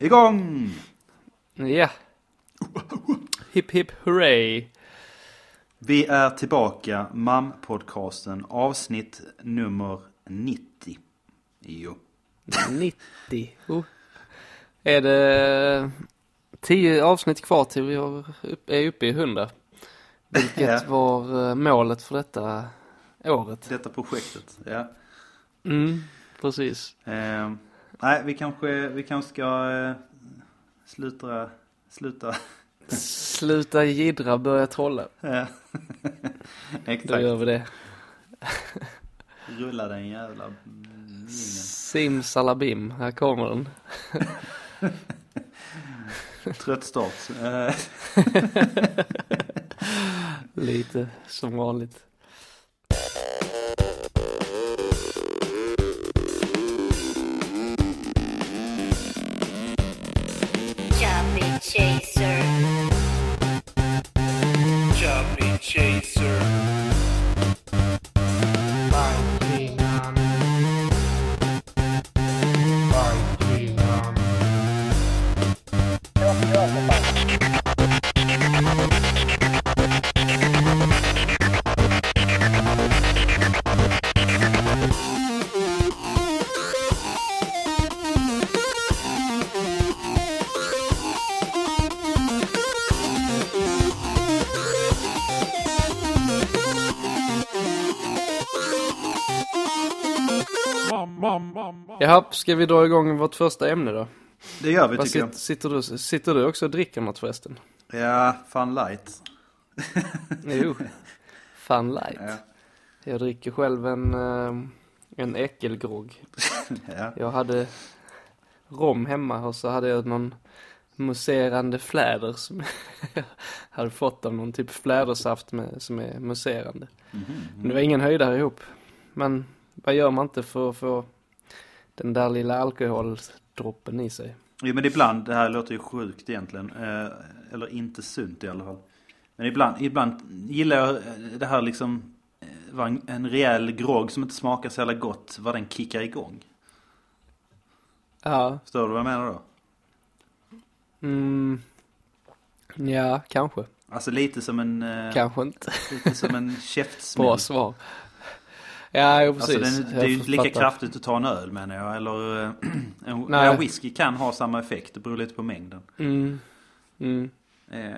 Igång! Ja. Hipp hipp hurray. Vi är tillbaka, MAM-podcasten, avsnitt nummer 90. Jo. 90. Oh. Är det 10 avsnitt kvar till vi är uppe i 100? Vilket var eh, målet för detta året. Detta projektet, ja. Mm, precis. Eh, nej, vi kanske, vi kanske ska eh, sluta, sluta. Sluta jiddra, börja trolla. Ja. Då Exakt, gör vi det. rulla den jävla. Simsalabim, här kommer den. Trött start. Lite som vanligt. chase. Jaha, ska vi dra igång vårt första ämne då? det gör vi Vad tycker jag. sitter, du, sitter du också och dricker något förresten? Ja, fun light. Jo, Fun light. Ja. Jag dricker själv en, eh, en äckelgrogg. Ja. Jag hade rom hemma och så hade jag någon muserande fläder som jag hade fått av någon typ flädersaft med, som är muserande. Mhm. Men det var ingen höjdare ihop. Men vad gör man inte för att få den där lilla alkoholdroppen i sig? Jo men ibland, det här låter ju sjukt egentligen. Eh, eller inte sunt i alla fall. Men ibland, ibland gillar jag eh, det här liksom, eh, vad en, en rejäl grogg som inte smakar så jävla gott, vad den kickar igång. Ja, Förstår du vad jag menar då? mm, ja, kanske. Alltså lite som en, eh, Kanske inte. lite som en käftsmäll. Bra svar. Ja, jo, Alltså precis. den, det är ju inte lika fattar. kraftigt att ta en öl menar jag. Eller eh, en, Nej. whisky kan ha samma effekt, det beror lite på mängden. Mm, mm. Eh,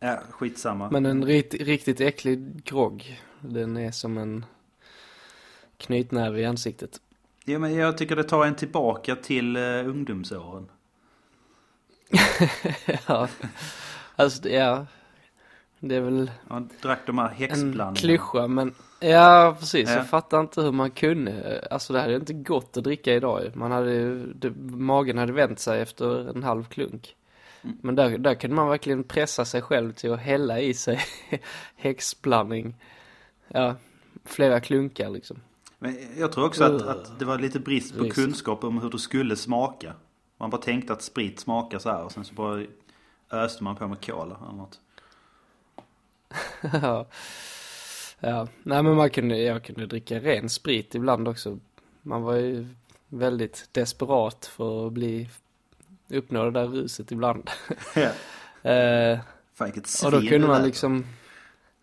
ja, skitsamma. Men en riktigt, riktigt äcklig grogg, den är som en knytnäve i ansiktet. Ja, men jag tycker det tar en tillbaka till eh, ungdomsåren. ja, alltså det- ja, det är väl Man drack de här en häxblandningarna. klyscha men ja precis, Ja. jag fattar inte hur man kunde, alltså det hade inte gått att dricka idag. Man hade ju, det, magen hade vänt sig efter en halv klunk. Mm. Men där, där kunde man verkligen pressa sig själv till att hälla i sig häxblandning. Ja, flera klunkar liksom. Men jag tror också att, att det var lite brist på kunskap om hur det skulle smaka. Man bara tänkte att sprit smakar så här och sen så bara öste man på med cola eller något. ja. ja, nej men man kunde, jag kunde dricka ren sprit ibland också. Man var ju väldigt desperat för att bli, uppnå det där ruset ibland. Ja. eh, Fan vilket och då kunde man liksom,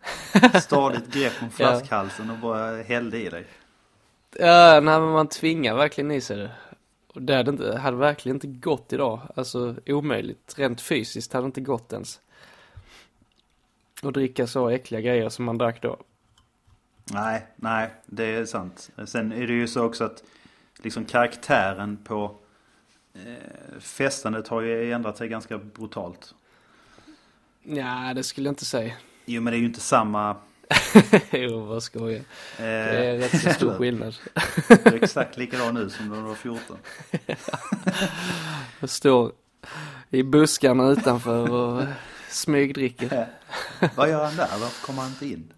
Stadigt grepp om flaskhalsen och bara hällde i dig. ja nej men man tvingar verkligen i sig det. Och det hade, inte, hade verkligen inte gått idag. Alltså omöjligt. Rent fysiskt hade det inte gått ens. Och dricka så äckliga grejer som man drack då. Nej, nej, det är sant. Sen är det ju så också att liksom karaktären på eh, festandet har ju ändrat sig ganska brutalt. Ja, det skulle jag inte säga. Jo men det är ju inte samma... jo, vad skojar. Eh, Det är rätt så stor skillnad. Det är exakt likadan nu som när du var 14. Jag står i buskarna utanför och smygdricker. Vad gör han där? Varför kommer han inte in?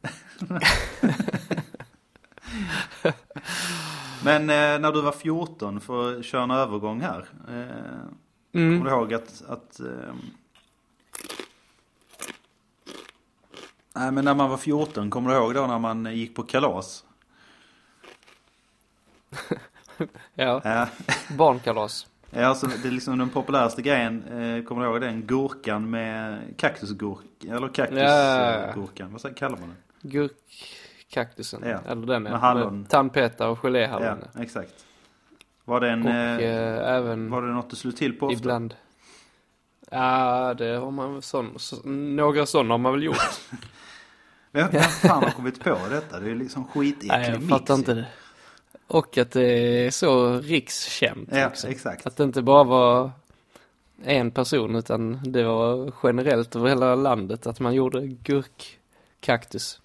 Men eh, när du var 14, för att köra en övergång här. Eh, Mm. Kommer du ihåg att... att eh, nej men när man var 14, kommer du ihåg då när man gick på kalas? Ja, Ja, barnkalas. Ja, alltså, det är liksom den populäraste grejen, eh, kommer du ihåg den? Gurkan med kaktusgurk, eller kaktusgurkan, vad säger- kallar man den? Gurkkaktusen. Ja. Eller den Med ja. hallon. Med tandpetare och geléhallon. Ja, exakt. Var det en, Och eh, eh, även var det något du slog till på ofta? ibland. Ja, det har man väl sån, så, några sådana har man väl gjort. Vem, fan har kommit på detta? Det är liksom skitäcklig Nej, jag mix fattar inte det. Och att det är så rikskänt. Ja, liksom. exakt. Att det inte bara var en person utan det var generellt över hela landet att man gjorde gurkkaktus.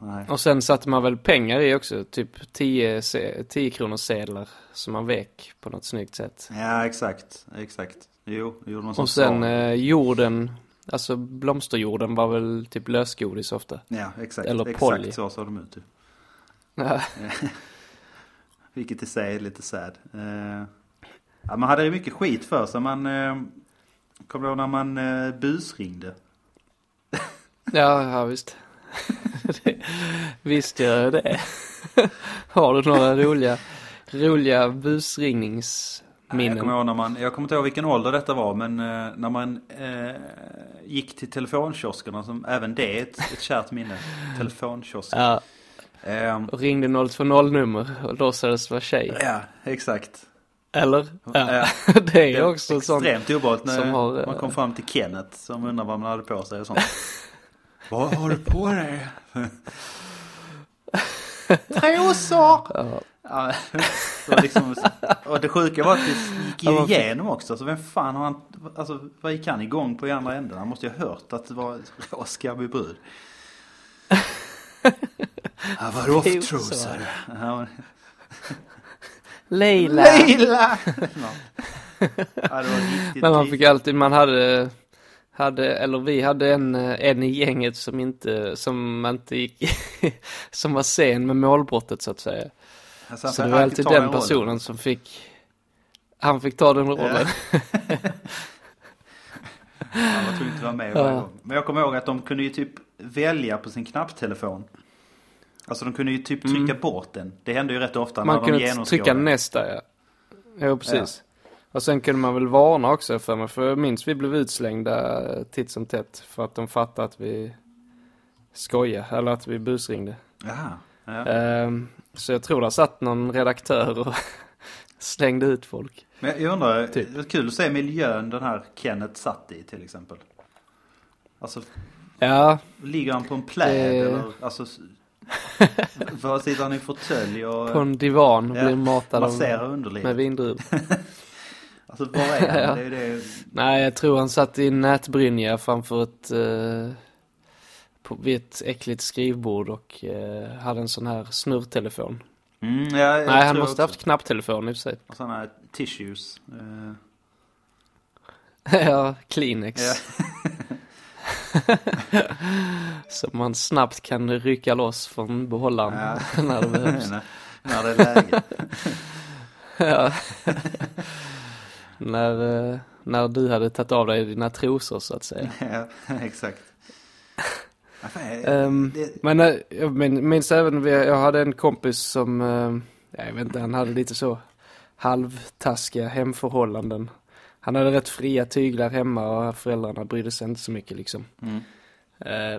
Ja. Och sen satte man väl pengar i också, typ 10, se- 10 kronors sedlar som man vek på något snyggt sätt. Ja, exakt. Exakt. Jo, gjorde man Och sen eh, jorden, alltså blomsterjorden var väl typ lösgodis ofta. Ja, exakt. eller exakt Polly. så såg de ut ju. Ja, Vilket i sig är lite sad. Eh, ja, man hade ju mycket skit för sig. Man eh, kommer du ihåg när man eh, busringde? ja, ja visst. Det, visst gör jag det. Har du några roliga, roliga Nej, Jag kommer, ihåg när man, jag kommer inte ihåg vilken ålder detta var men eh, när man eh, gick till telefonkioskerna som även det är ett, ett kärt minne. Telefonkiosker. Ja, Eh, och ringde 020-nummer och låtsades vara tjej. ja, exakt. Eller? Ja, Ja. det är också sånt. Extremt obehagligt när har, eh, man kom fram till Kenneth som undrar vad man hade på sig och sånt. Vad har du på dig? Trosor! Ja. Ja, det var liksom, och det sjuka var att det gick ju igenom också. Så vem fan har han, alltså vad gick han igång på i andra änden? Han måste ju ha hört att det var råskabbig brud. Ja, vadå för Trosor. trosor? Ja, men- Leila! Leila! Ja. Ja, det var riktigt Men man fick alltid, man hade, hade, eller vi hade en, eh, en i gänget som inte, som inte gick, som var sen med målbrottet så att säga. Alltså, Så det var alltid den rollen. personen som fick, han fick ta den rollen. Han var tvungen att vara med varje Ja. gång. Men jag kommer ihåg att de kunde ju typ välja på sin knapptelefon. Alltså de kunde ju typ trycka bort den. Det hände ju rätt ofta när Mm. Man de kunde genomskådade. trycka nästa ja. Jo precis. Och sen kunde man väl varna också för mig, för jag minns vi blev utslängda eh, titt som tätt för att de fattade att vi skojade, eller att vi busringde. Jaha. Ja. Ehm, så jag tror det satt någon redaktör och slängde ut folk. Men jag undrar, Typ. det är kul att se miljön den här Kenneth satt i till exempel. Alltså, Ja, ligger han på en pläd Det- eller? Alltså, var sitter han i fåtölj och på en divan och Ja, blir matad av, med vindruvor. Alltså, var är han? Ja. Det är det. Nej, jag tror han satt i nätbrynja framför ett, eh, på, vid ett äckligt skrivbord och eh, hade en sån här snurrtelefon. Mm, ja, jag Nej, han måste också. haft knapptelefon i och för sig. Och sådana tissues. Eh, ja, Kleenex. Ja. Så man snabbt kan rycka loss från behållaren Ja. när det behövs. när, när det är läge. ja. När, eh, när du hade tagit av dig dina trosor så att säga. ja, exakt. Ehm, det, Men eh, jag min- minns även, jag hade en kompis som, eh, jag vet inte, han hade lite så halvtaskiga hemförhållanden. Han hade rätt fria tyglar hemma och föräldrarna brydde sig inte så mycket liksom. mm.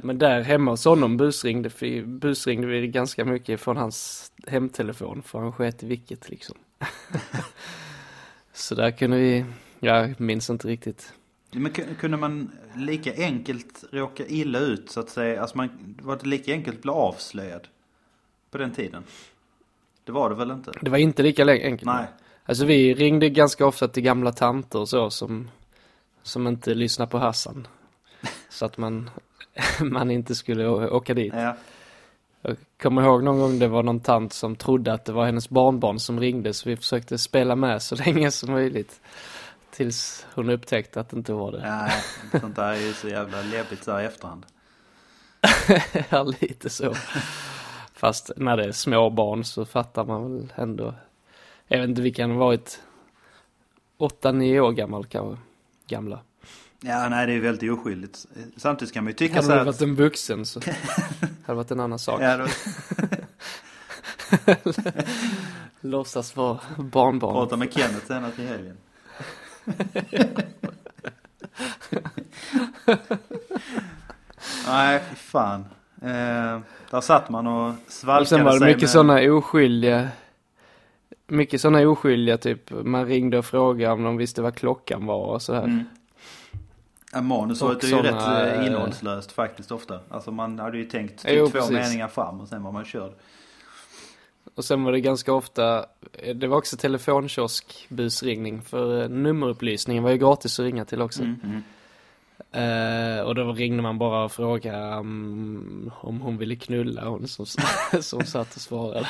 Men där hemma hos honom busringde, busringde vi ganska mycket från hans hemtelefon för han sket i vilket liksom. så där kunde vi, jag minns inte riktigt. Men ku- kunde man lika enkelt råka illa ut så att säga? Alltså man, var det lika enkelt att bli avslöjad? På den tiden? Det var det väl inte? Det var inte lika enkelt. Nej. Alltså vi ringde ganska ofta till gamla tanter och så som, som inte lyssnar på Hassan. Så att man, man inte skulle åka dit. Ja. Jag kommer ihåg någon gång det var någon tant som trodde att det var hennes barnbarn som ringde så vi försökte spela med så länge som möjligt. Tills hon upptäckte att det inte var det. Ja, sånt där är ju så jävla läbbigt så här i efterhand. Ja, lite så. Fast när det är små barn så fattar man väl ändå. Jag vet inte, vi kan ha varit 8-9 år gammal kanske. Gamla. Ja, nej det är väldigt oskyldigt. Samtidigt kan man ju tycka Hade så här varit en vuxen så hade det varit en annan sak. Ja, då... Låtsas vara barnbarn. Prata med Kenneth senare till helgen. Nej, fan. Eh, där satt man och svalkade Och sen var det mycket med... sådana oskyldiga Mycket sådana oskyldiga typ Man ringde och frågade om de visste vad klockan var och sådär Mm. Ja, manuset är ju rätt eh, eh, innehållslöst faktiskt ofta. Alltså man hade ju tänkt typ Jo, två precis. meningar fram och sen var man körd. Och sen var det ganska ofta Det var också telefonkiosk-busringning För eh, nummerupplysningen var ju gratis att ringa till också Mm, mm. Eh, och då ringde man bara och frågade um, om hon ville knulla hon som, som satt och svarade.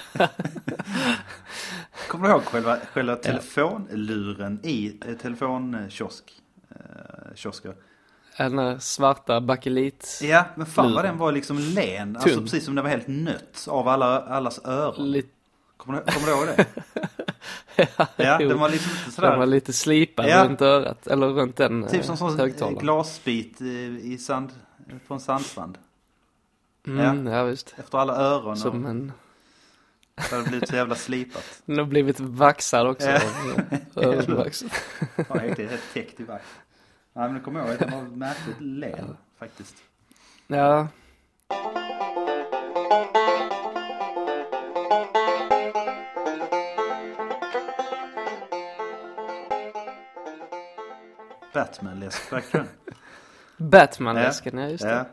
Kommer du ihåg själva, själva telefonluren i eh, telefonkiosk? Eh, kiosker? Den svarta bakelit. Ja, men fan vad den var liksom len. Alltså Tunn. precis som den var helt nött av alla, allas öron. Lite, Kommer du, kommer du ihåg det? ja, jo. den var liksom den sådär. var lite slipad Ja. runt örat. Eller runt den Typ som eh, sån glasbit i, sand, på en sandstrand. Mm, ja. visst. Efter alla öron Som och en... det hade blivit så jävla slipat. Den har blivit vaxad också. Ja. öronvax. Ja, det är helt täckt i vax. Nej men det kommer jag ihåg, den var märkligt len faktiskt. ja. Batman-läsk verkligen. Batman-läsken, ja just det. Ja,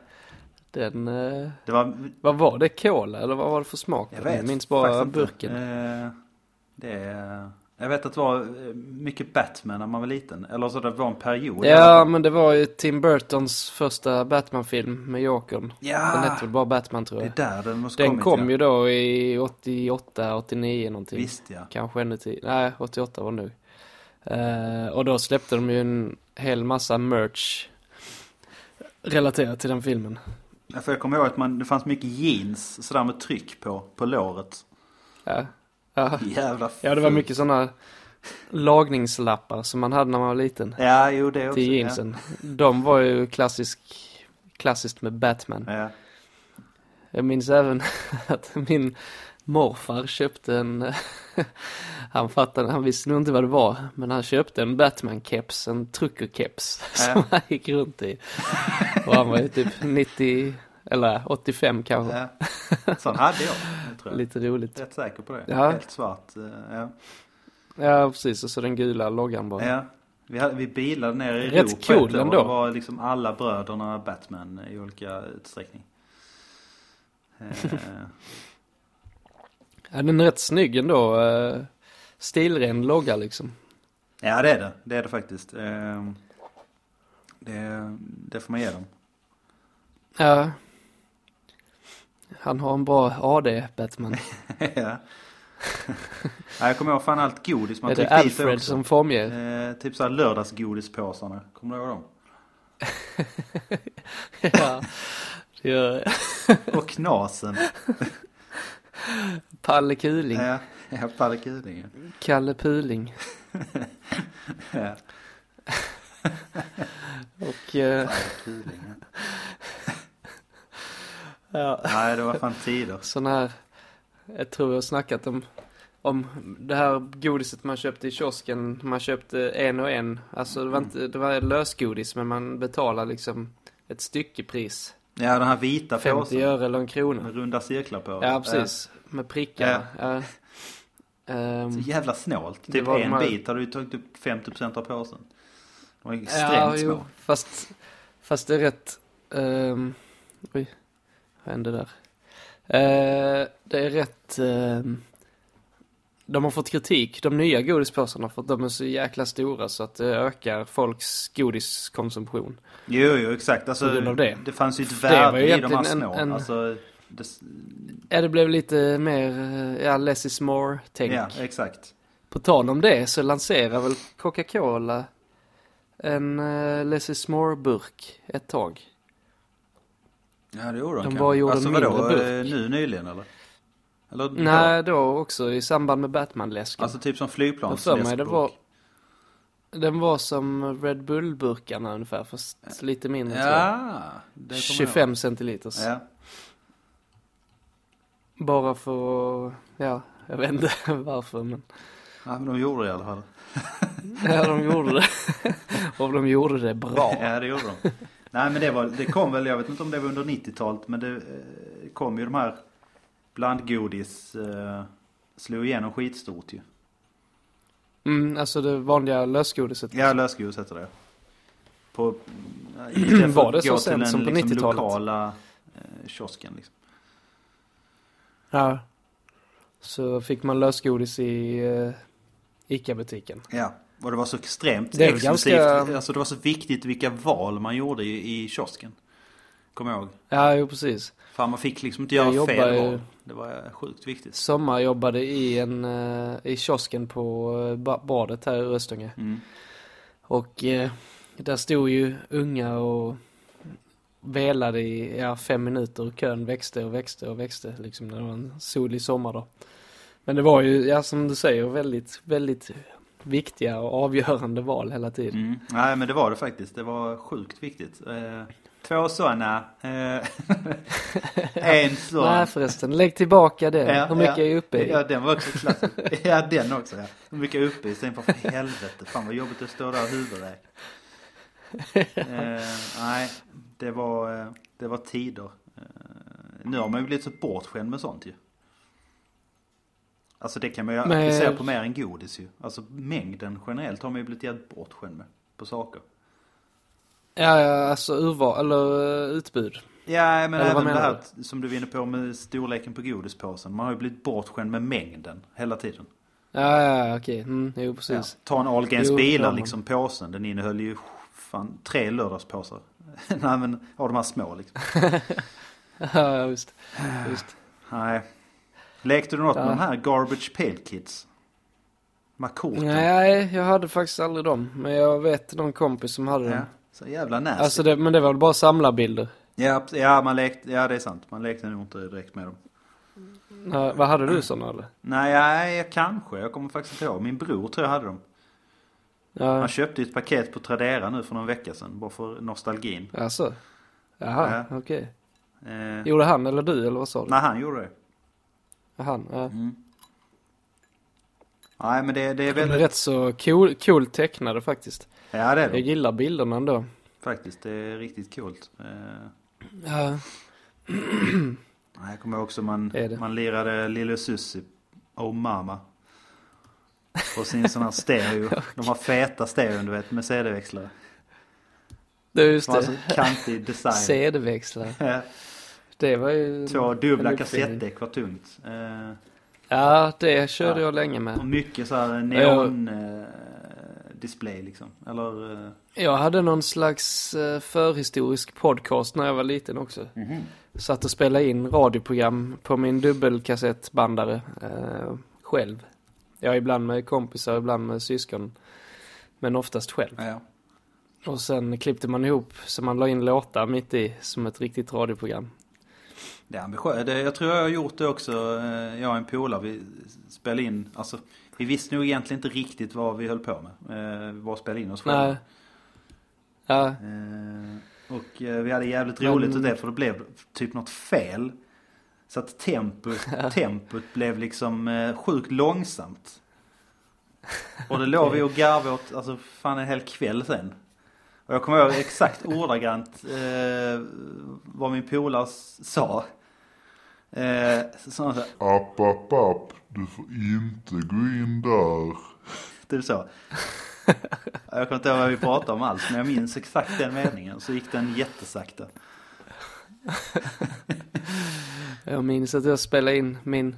Den, eh, det var, vad var det? Cola eller vad var det för smak? jag vet Jag minns bara burken. Eh, det är, jag vet att det var eh, mycket Batman när man var liten. Eller så det var en period. Ja, men det var ju Tim Burtons första Batman-film med Jokern. Den ja hette väl bara Batman tror det är jag. där den måste Den kommit, kom ja. ju då i 88, 89 någonting. Visst ja. Kanske ännu tidigare. Nej, 88 var det nog. Eh, och då släppte de ju en hel massa merch relaterat till den filmen. Ja, För jag kommer ihåg att man, det fanns mycket jeans sådär med tryck på, på låret. Ja, ja. Jävla ja det var mycket sådana lagningslappar som man hade när man var liten. Ja, jo det också. Till jeansen. De var ju klassisk, klassiskt med Batman. Ja. Ja. Jag minns även att min morfar köpte en, han fattade, han visste nog inte vad det var, men han köpte en Batman-keps, en trucker-keps som han gick runt i. Och han var ju typ 90, eller 85 kanske. Ja. Sån hade jag, tror jag. Lite roligt. Rätt säker på det. Ja. Helt svart. eh, Ja. Ja, precis. Och så den gula loggan bara. ja. Vi, hade, vi bilade ner i Rätt cool ändå. Det var liksom alla bröderna Batman i olika utsträckning. Eh, Ja, den är rätt snygg ändå. eh, Stilren logga liksom. ja det är det. Det är det faktiskt. Det, det får man ge dem. Ja. Han har en bra AD, Batman. ja. ja, jag kommer ihåg fan allt godis man är det tryckte i sig Alfred också. som formger? Eh, typ såhär lördagsgodispåsarna. Kommer du ihåg dem? ja, det gör jag. Och knasen. Palle Kuling. Ja, ja Palle Kulingen. Kalle Puling. Ja, Och... eh, Palle Kulingen. ja. Nej, det var fan tider. sån här, jag tror jag har snackat om, om det här godiset man köpte i kiosken. Man köpte en och en. Alltså det var inte, det var lösgodis men man betalade liksom ett styckepris. Ja, den här vita 50 påsen. öre eller en krona. Med runda cirklar på. Ja, precis. Med prickarna. Ja. Ehm, Så jävla snålt. Det Typ en här- bit hade du tagit upp 50% av påsen. De var ju ja, extremt jo, små. fast, fast det är rätt, ehm, oj, vad hände där? Eh, det är rätt, ehm, de har fått kritik, de nya godispåsarna, för att de är så jäkla stora så att det ökar folks godiskonsumtion. Jo, jo, exakt. Alltså, det. det fanns ju ett värde ju i de här små. en- en- Alltså, det, Ja, det blev lite mer, eh, ja, less is more-tänk. ja, exakt. På tal om det så lanserar väl Coca-Cola en uh, less is more-burk ett tag. Ja, det gjorde de De bara gjorde alltså, en vadå, burk. eh, nu nyligen eller? Eller Nej, då också i samband med Batman-läsken. Alltså typ som Jag flygplans för mig det läskburk. var, den var som Red Bull-burkarna ungefär, fast lite mindre tror jag. Ja, det kommer jag 25 centiliters. ihåg. Ja. Bara för ja, Jag vet inte varför men. Ja, men de gjorde det i alla fall. Ja, de gjorde det. Och de gjorde det bra. Ja, det gjorde de. Nej, men det, var, det kom väl, jag vet inte om det var under 90-talet, men det eh, kom ju de här blandgodis, eh, slog igenom skitstort ju. Mm, alltså det vanliga lösgodiset. Ja, lösgodis heter det. På, eh, istället Var det så sent som på liksom, 90-talet? lokala eh, kiosken liksom. Ja. Så fick man lösgodis i uh, ICA-butiken. Ja, och det var så extremt Det exklusivt. ganska- Alltså det var så viktigt vilka val man gjorde i, i kiosken. Kommer jag ihåg. Ja, jo precis. Fan man fick liksom inte Jag göra fel jobbar ju- val. Det var eh, sjukt viktigt. Sommarjobbade i en, uh, i kiosken på ba- badet här i Röstånga. Mm. Och eh, där stod ju unga och velade i ja, fem minuter och kön växte och växte och växte liksom när det var en solig sommar då. Men det var ju, ja som du säger, väldigt, väldigt viktiga och avgörande val hela tiden. Mm. Nej men det var det faktiskt. Det var sjukt viktigt. Eh, två sådana. Eh, en sån. Nej förresten, lägg tillbaka det. Ja, Hur mycket ja. är jag uppe i? Ja den var också klassisk. ja den också ja. Hur mycket är jag uppe i? Sen för helvete. Fan vad jobbigt att stå där och huvudvärk. eh, nej det var, eh, det var tider. Nu har man ju blivit så bortskämd med sånt ju. Alltså det kan man ju Men- applicera på mer än godis ju. Alltså mängden generellt har man ju blivit jävligt bortskämd med. På saker. Ja, ja, alltså urval, eller eh, utbud. Ja, men Eller även det här som du var inne på med storleken på godispåsen. Man har ju blivit bortskämd med mängden hela tiden. Ja, ja, ja, okej. Mm, jo, Ja. precis. Ta en Ahlgrens bilar ja. liksom påsen. Den innehöll ju fan tre lördagspåsar. Nej men av de här små liksom. Ja, ja, visst. visst. Nej. Lekte du något med Ja. de här Garbage Pail Kids? Korten? Nej, jag hade faktiskt aldrig dem. Men jag vet någon kompis som hade Ja. dem. Så jävla nasty. Alltså det, men det var väl bara samlarbilder. ja, ja, man lekte, ja det är sant. Man lekte nog inte direkt med dem. Ja, vad hade du sådana eller? Nej, ja, kanske. Jag kommer faktiskt inte ihåg. Min bror tror jag hade dem. Ja, Han köpte ett paket på Tradera nu för någon vecka sedan. Bara för nostalgin. alltså. Jaha, okej. Eh, Gjorde han eller du eller vad sa du? nej, han gjorde det. Han, ja. Mm. Nej, men det, det är De är väldigt... rätt så cool, cool tecknade faktiskt. Ja, det är Jag det. gillar bilderna ändå. Faktiskt, det är riktigt coolt. Eh, Ja, jag kommer också man, man lirade Lille Susie Oh Mama. På sin sån här stereo. De har feta stereon du vet med CD-växlare. det är just det. kantig design. CD-växlare. Det var ju... Två dubbla kassettdäck var tungt. Eh, Ja, det körde Ja. jag länge och med. mycket så här neon eh, display liksom. Eller... Eh, Jag hade någon slags eh, förhistorisk podcast när jag var liten också. mhm. Satt och spelade in radioprogram på min dubbelkassettbandare eh, själv. Ja, ibland med kompisar, ibland med syskon. Men oftast själv. ja. Och sen klippte man ihop så man la in låtar mitt i som ett riktigt radioprogram. Det är ambitiöst. Jag tror jag har gjort det också. Eh, Jag och en polare, vi spelade in, alltså vi visste nog egentligen inte riktigt vad vi höll på med. Eh, Vi bara spelade in oss själva. Nej. Ja, Eh, Och vi hade jävligt Men- roligt åt det för det blev typ något fel. Så att tempot, tempot blev liksom sjukt långsamt. Och det låg vi och garvade åt, alltså fan en hel kväll sen. Och jag kommer ihåg exakt ordagrant eh, vad min polare sa. Eh, så sa han så här, App, app, app. Du får inte gå in där. typ så. Jag kommer inte ihåg vad vi pratade om alls, men jag minns exakt den meningen. Så gick den jättesakta. jag minns att jag spelade in min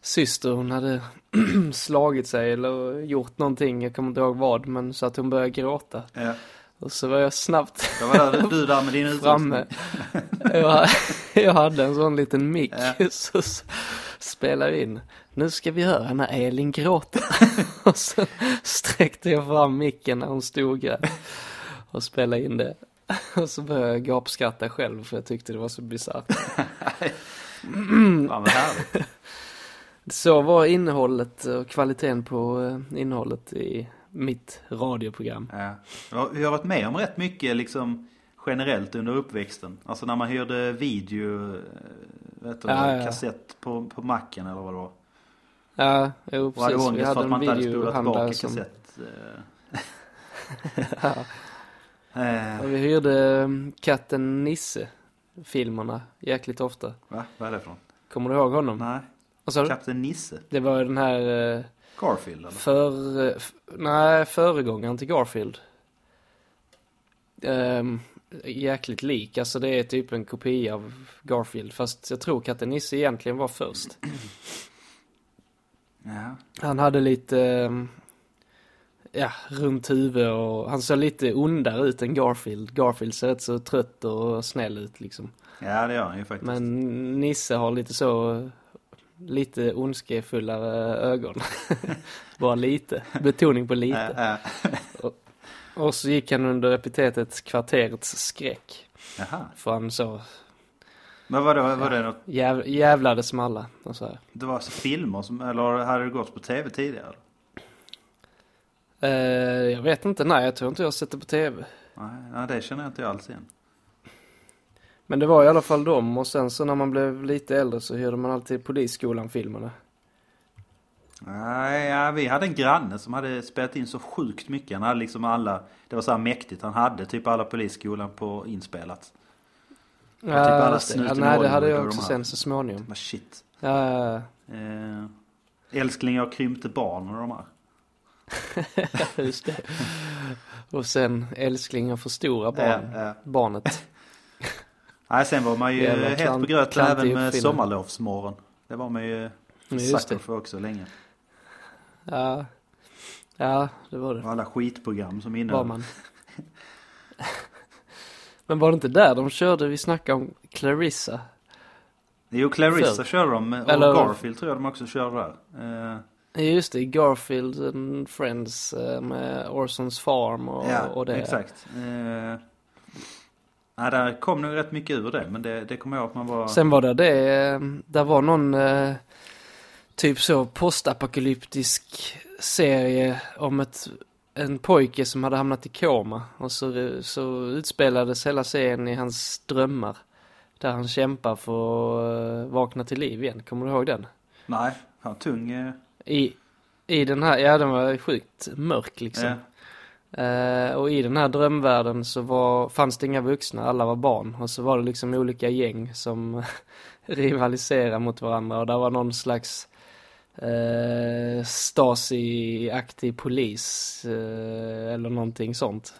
syster, hon hade slagit sig eller gjort någonting, jag kommer inte ihåg vad, men så att hon började gråta. Ja. Och så var jag snabbt Jag var du där med din framme. Jag, jag hade en sån liten mick Ja. så spelade jag in. Nu ska vi höra när Elin gråter. och så sträckte jag fram micken när hon stod där och spelade in det. Och så började jag gapskratta själv för jag tyckte det var så bisarrt. Fan vad härligt. Så var innehållet och kvaliteten på eh, innehållet i mitt radioprogram. Ja. Vi har varit med om rätt mycket liksom generellt under uppväxten. Alltså när man hyrde video, eh, vet du, Ja, ja. kassett på, på macken eller vad det var. Ja, jo Och hade precis. Vi ångest för hade att man en inte hade spolat tillbaka som... kassett. eh. Ja. Och vi hyrde um, katten Nisse-filmerna jäkligt ofta. va? Vad är det något? Kommer du ihåg honom? Nej. Kapten Nisse? Det var den här eh, Garfield eller? för, eh, nej, föregångaren till Garfield. Ehm, jäkligt lik, alltså det är typ en kopia av Garfield. Fast jag tror katten Nisse egentligen var först. Ja. Han hade lite, ehm, ja, runt huvud och han såg lite ondare ut än Garfield. Garfield ser rätt så trött och snäll ut liksom. ja, det gör han ju faktiskt. Men Nisse har lite så, lite ondskefullare ögon. Bara lite, betoning på lite. Äh. Och så gick han under epitetet kvarterets skräck. Jaha. För han så Men var det, var det något? jäv, jävlades med alla och så här. Det var så filmer som, eller hade det gått på tv tidigare? Eh, jag vet inte, nej jag tror inte jag har sett det på tv. Nej, nej, det känner jag inte alls igen. Men det var i alla fall dem och sen så när man blev lite äldre så hyrde man alltid Polisskolan-filmerna. Nej, ja, vi hade en granne som hade spelat in så sjukt mycket. Han hade liksom alla, det var så här mäktigt. Han hade typ alla polisskolan på inspelat. typ alla just det. snuten ja, nej det hade jag också sen så småningom. Men shit. Ja, Eh, älskling jag krympte barn och de här. just det. Och sen älskling och för stora barn. Ja, ja. Barnet. Nej, sen var man ju klant- på gröten även med uppfinning. sommarlovsmorgon. Det var man ju sucker för också länge. Ja. Ja, det var det. Och alla skitprogram som Var innehöll. man. Men var det inte där de körde, vi snackade om Clarissa? Jo, Clarissa Förr. körde de och Eller- Garfield tror jag de också körde där. Ja, Just det, Garfield and Friends eh, med Orsons Farm och, ja, och det. exakt. Eh, nej, där kom nog rätt mycket ur det. Men det, det kommer jag att man var... Sen var det det, eh, där var någon eh, typ så postapokalyptisk serie om ett, en pojke som hade hamnat i koma. Och så, så utspelades hela serien i hans drömmar. Där han kämpar för att vakna till liv igen. Kommer du ihåg den? Nej, fan tung. Eh, I, I den här, ja den var sjukt mörk liksom. ja. Eh, och i den här drömvärlden så var, fanns det inga vuxna, alla var barn. Och så var det liksom olika gäng som rivaliserade mot varandra. Och där var någon slags eh, Stasi-aktig polis eh, eller någonting sånt.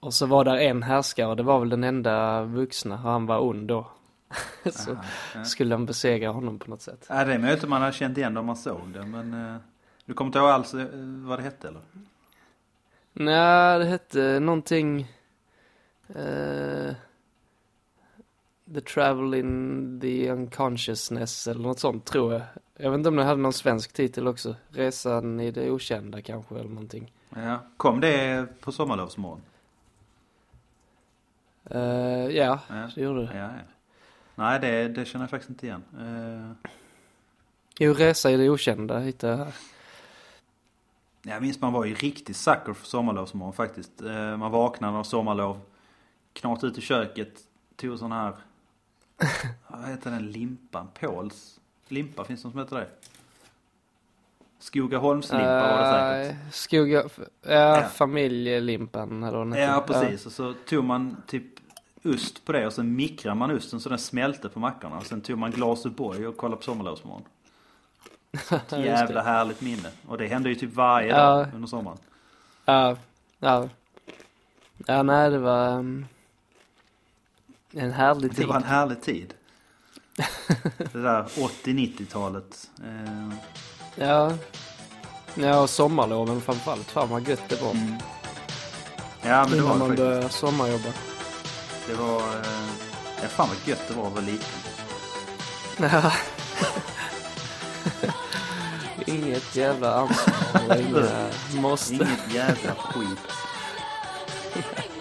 Och så var där en härskare och det var väl den enda vuxna och han var ond då. så Aha, ja. skulle de besegra honom på något sätt. Nej, det är möjligt att man har känt igen det om man såg det. Men eh, du kommer inte ihåg alls eh, vad det hette eller? Nej, det hette någonting... eh, the Travel in the Unconsciousness eller något sånt tror jag. Jag vet inte om det hade någon svensk titel också. Resan i det okända kanske eller någonting. Ja. Kom det på sommarlovsmorgon? Eh, ja, Ja. det gjorde Ja, det. ja. Nej, det, det känner jag faktiskt inte igen. Eh, Jo, Resa i det okända hittade jag här. Jag minns man var ju riktigt sucker för sommarlovsmorgon faktiskt. Eh, man vaknade av sommarlov, knat ut i köket, tog sån här, vad heter den limpan? Pauls limpa, finns det något som heter det? Skogaholmslimpa var det säkert. Eh, Skoga... Ja, Ja. familjelimpan eller vad Ja, precis. Och så tog man typ ost på det och sen mikrade man osten så den smälte på mackorna. Och sen tog man glas O'boy och kollade på sommarlovsmorgon. Just jävla det. härligt minne. Och det hände ju typ varje Ja. dag under sommaren. Ja, ja. Ja, nej det var um, en härlig Det tid. var en härlig tid. Det där 80-90-talet. Eh, Ja. Ja, och sommarloven framförallt. Fan vad gött det var. mm. Ja men det Innan var man det började sommarjobba. Det var... Eh, ja fan vad gött det var att vara liten. Ja. Inget jävla ansvar inga måste. Inget jävla skit.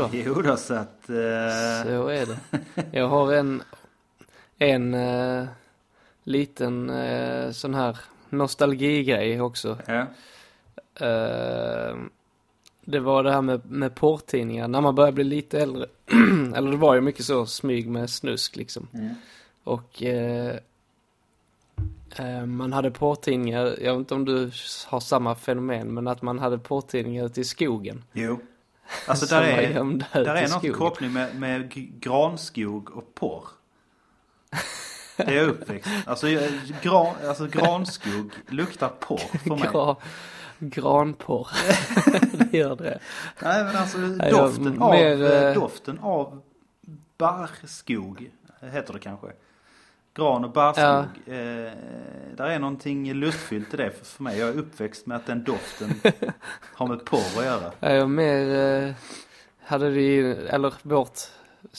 då. Jo då, så att... Eh, Så är det. Jag har en, en eh, liten eh, sån här nostalgigrej också. ja. Det var det här med, med porrtidningar. När man börjar bli lite äldre, eller det var ju mycket så smyg med snusk liksom. Mm. Och man hade porrtidningar, jag vet inte om du har samma fenomen, men att man hade porrtidningar ute i skogen. Jo. Alltså där är, där är någon skogen. koppling med, med granskog och porr. Det är uppväxt. Alltså, gran, alltså granskog luktar porr för mig. Gra, granporr. det gör det. Nej men alltså doften av, mer, eh, doften av barrskog heter det kanske. Gran och barrskog. Ja. Eh, där är någonting lustfyllt i det för, för mig. Jag är uppväxt med att den doften har med porr att göra. Ja, Jag mer eh, hade vi, eller vårt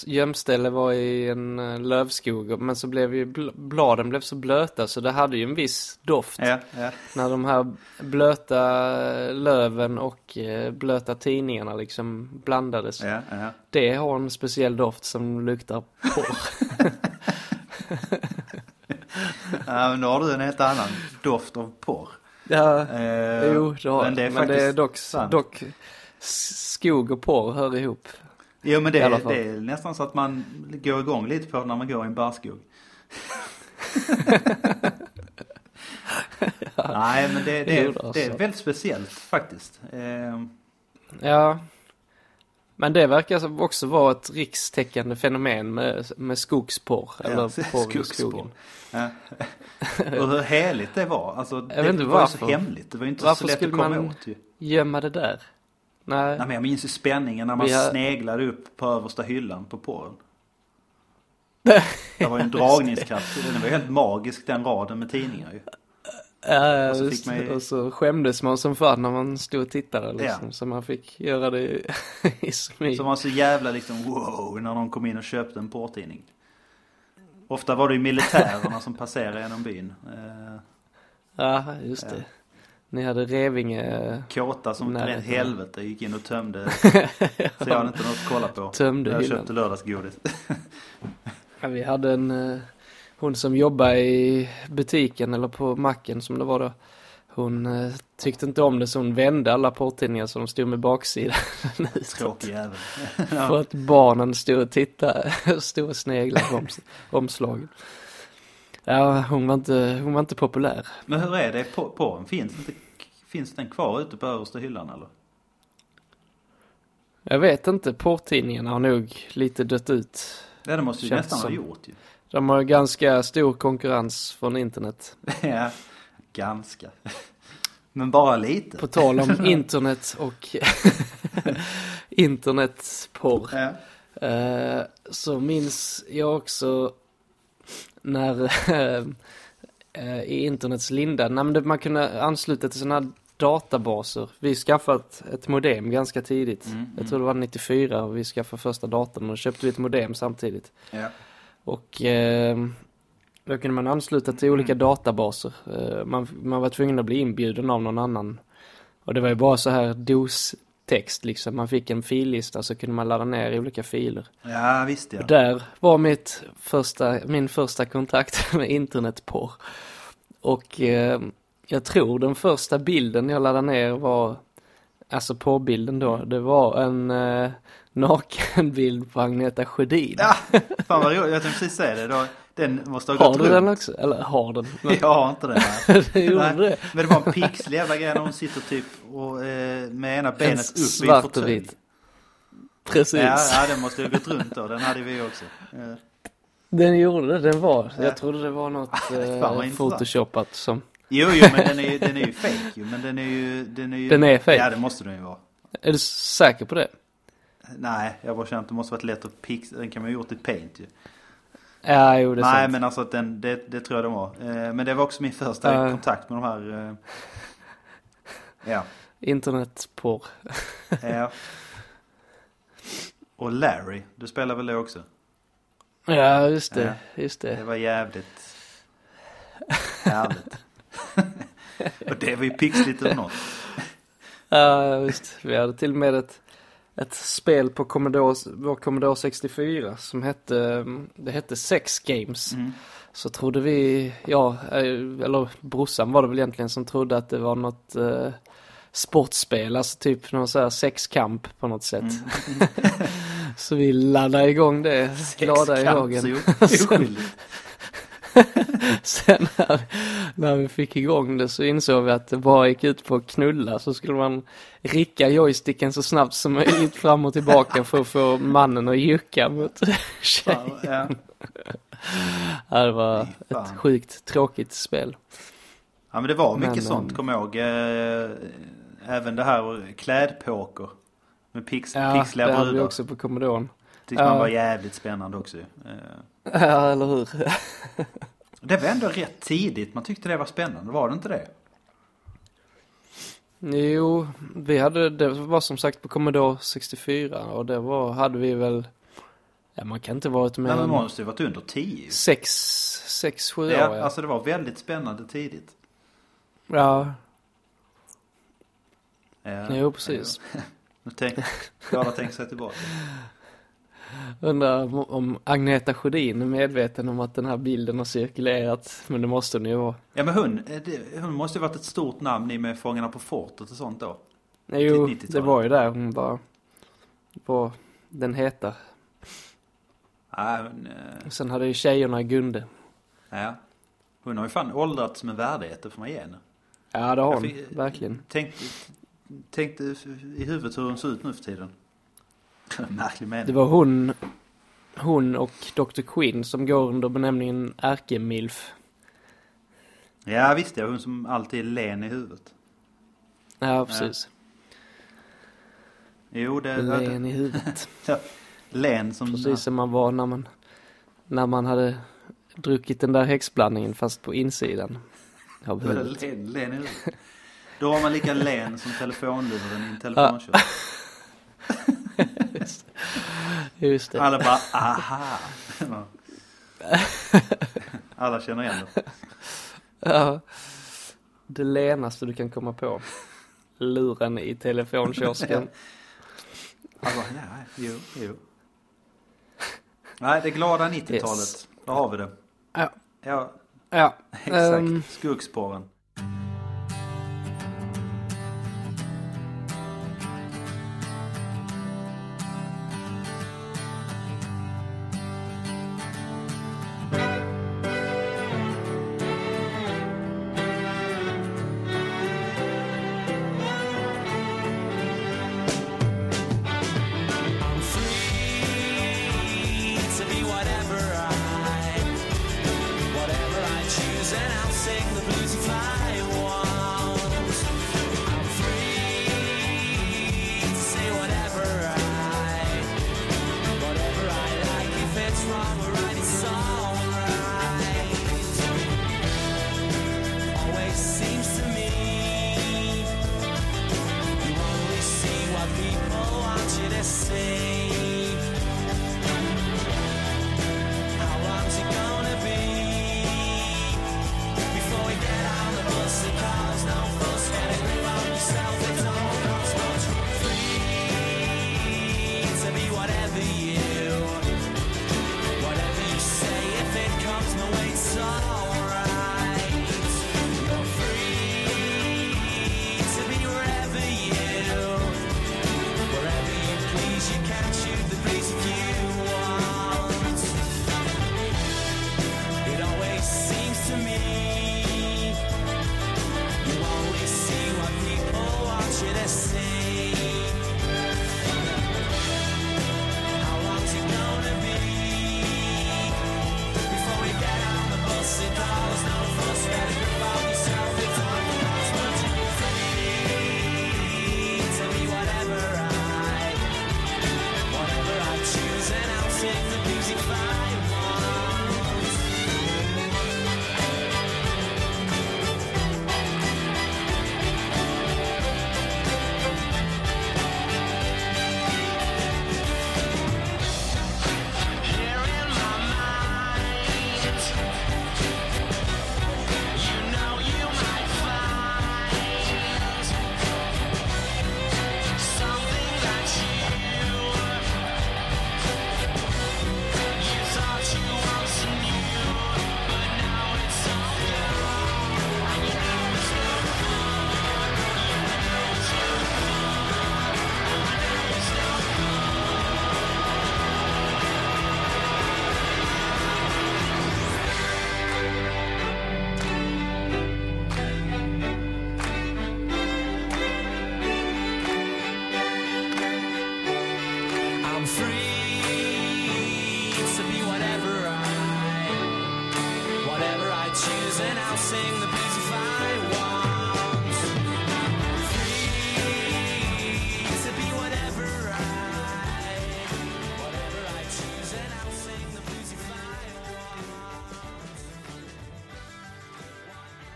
gömställe var i en eh, lövskog men så blev ju bl- bladen blev så blöta så det hade ju en viss doft Ja, ja. när de här blöta löven och eh, blöta tidningarna liksom blandades. ja. Det har en speciell doft som luktar porr. ja men då har du en helt annan doft av porr. ja, Eh, jo, det har men det är men det är dock, sant. dock skog och porr hör ihop. Jo men det, är- det är nästan så att man går igång lite på när man går i en barrskog. Nej men det, det, är, det är väldigt speciellt faktiskt. Eh, Ja. Men det verkar också vara ett rikstäckande fenomen med, med skogsporr. Eller porr i skogen. Ja. Och hur heligt det var. Alltså, det var ju så varför. hemligt. Det var ju inte Varför så lätt att komma man- åt ju. Gömma det där? Nej. Nej, men jag minns ju spänningen när man Vi har- sneglade upp på översta hyllan på porren. Det var ju en dragningskraft. Den var ju helt magisk den raden med tidningar ju. Ja, Och så fick man ju- och så skämdes man som fan när man stod och tittade liksom. Ja. Så man fick göra det i- smyg. Som var så jävla liksom wow när någon kom in och köpte en porrtidning. Ofta var det ju militärerna som passerade genom byn. Eh, Ja, just det. Ni hade Revinge, kåta som ett rent helvete gick in och tömde. Så jag hade inte något att kolla på. Tömde jag hyllan. köpte lördagsgodis. ja, vi hade en, eh, hon som jobbade i butiken eller på macken som det var då. Hon eh, tyckte inte om det så hon vände alla porrtidningar så de stod med baksidan. Tråkig jävel. För att barnen stod och tittade, stod och sneglade på oms- omslagen. Ja, hon var inte, hon var inte populär. Men hur är det på porren? Finns, inte, finns den kvar ute på översta hyllan eller? Jag vet inte, porrtidningarna har nog lite dött ut. Ja det måste ju nästan ha som. gjort ju. De har ganska stor konkurrens från internet. ja, ganska. Men bara lite. På tal om internet och internetporr. Ja. Eh, så minns jag också när eh, i internets linda, när man- kunde ansluta till sådana här databaser. Vi skaffat ett modem ganska tidigt. Mm, Jag tror det var 94 och vi skaffade första datorn och köpte vi ett modem samtidigt. Ja. Och eh, då kunde man ansluta till olika databaser. Eh, man, man var tvungen att bli inbjuden av någon annan. Och det var ju bara så här dos-text liksom. Man fick en fillista så kunde man ladda ner olika filer. ja visst ja. Och där var mitt första, min första kontakt med internetporr. Och eh, jag tror den första bilden jag laddade ner var, alltså porrbilden då, det var en eh, nakenbild på Agneta Sjödin. Ja, fan vad roligt. Jag tänkte precis säga det. Då, den måste ha har gått du runt. den också? Eller har den? Men, Jag har inte den det gjorde Nej, det. Men det var en pixlig jävla grej när hon sitter typ och, eh, med ena En benet upp i en fåtölj. Precis. Ja, ja, den måste ju ha gått runt då. Den hade vi också. Eh, Den gjorde det, den var. Ja. Jag trodde det var något eh, photoshopat som... Jo, jo, men den är den är ju fake ju. Men den är ju, den är ju... Den är fake? Ja, det måste den ju vara. Är du säker på det? Nej, jag bara känner att det måste varit lätt att pix... Den kan man ju gjort i paint ju. Ja, jo det är Nej, sant. men alltså att den, det, det tror jag den var. Eh, men det var också min första Ja. kontakt med de här... Eh, ja. Internetporr. ja. Och Larry, du spelar väl det också? Ja, just det. Just Det det. var jävligt härligt. och det var ju pixligt och något. Ja, visst. Vi hade till och med ett ett spel på Commodore, vår Commodore 64 som hette, det hette Sex Games. Mm. Så trodde vi, ja, eh, eller brorsan var det väl egentligen som trodde att det var något eh, sportspel, alltså typ någon sån här sexkamp på något sätt. Mm. så vi laddade igång det, glada i hågen. så oskyldigt. Sen när, när vi fick igång det så insåg vi att det bara gick ut på att knulla så skulle man ricka joysticken så snabbt som möjligt fram och tillbaka för att få mannen att jucka mot tjejen. Ja, Ja, det var ett sjukt tråkigt spel. Ja men det var mycket Men, sånt, ehm, kom jag ihåg. Eh, även det här klädpoker. Med pix, Ja, pixliga det hade vi brudar. också på Commodoren. Tyckte man Ja. var jävligt spännande också. Eh, Ja, eller hur? Det var ändå rätt tidigt, man tyckte det var spännande, var det inte det? Jo, vi hade, det var som sagt på Commodore 64 och det var, hade vi väl, ja man kan inte varit Nej, men med man måste ju varit under 10 ju. sex, sex, sju år Ja, alltså det var väldigt spännande tidigt. Ja, Ja, jo precis. ja. Nu tänk, Klara tänker sig tillbaka. Undrar om- Agneta Sjödin är medveten om att den här bilden har cirkulerat, men det måste hon ju vara. Ja men hon, eh, det, hon måste ju varit ett stort namn i med Fångarna på fortet och sånt då. Jo, 90-talet. det var ju där hon var, var den heta. Ja, men, eh, Och sen hade ju tjejerna Gunde. ja. Hon har ju fan åldrats med värdighet, det får man ge henne. Ja, det har hon, fick- verkligen. Tänk, tänkte i huvudet hur hon ser ut nu för tiden. Märklig mening. Det var hon, hon och Dr. Quinn som går under benämningen ärkemilf. Ja visst ja, hon som alltid är len i huvudet. Ja, precis. Jo, det Len i huvudet. Len som... Precis som man var när man, när man hade druckit den där häxblandningen fast på insidan av huvudet. Len, len i huvudet. Då var man lika len som telefonluren i en telefonkiosk. Just det. Alla bara aha. Alla känner igen det. Ja. Det lenaste du kan komma på. Luren i telefonkiosken. Bara, ja, jo, jo. Nej, det glada 90-talet. Yes. Där har vi det. Ja. Ja, Ja. exakt. ehm, Skuggspåren.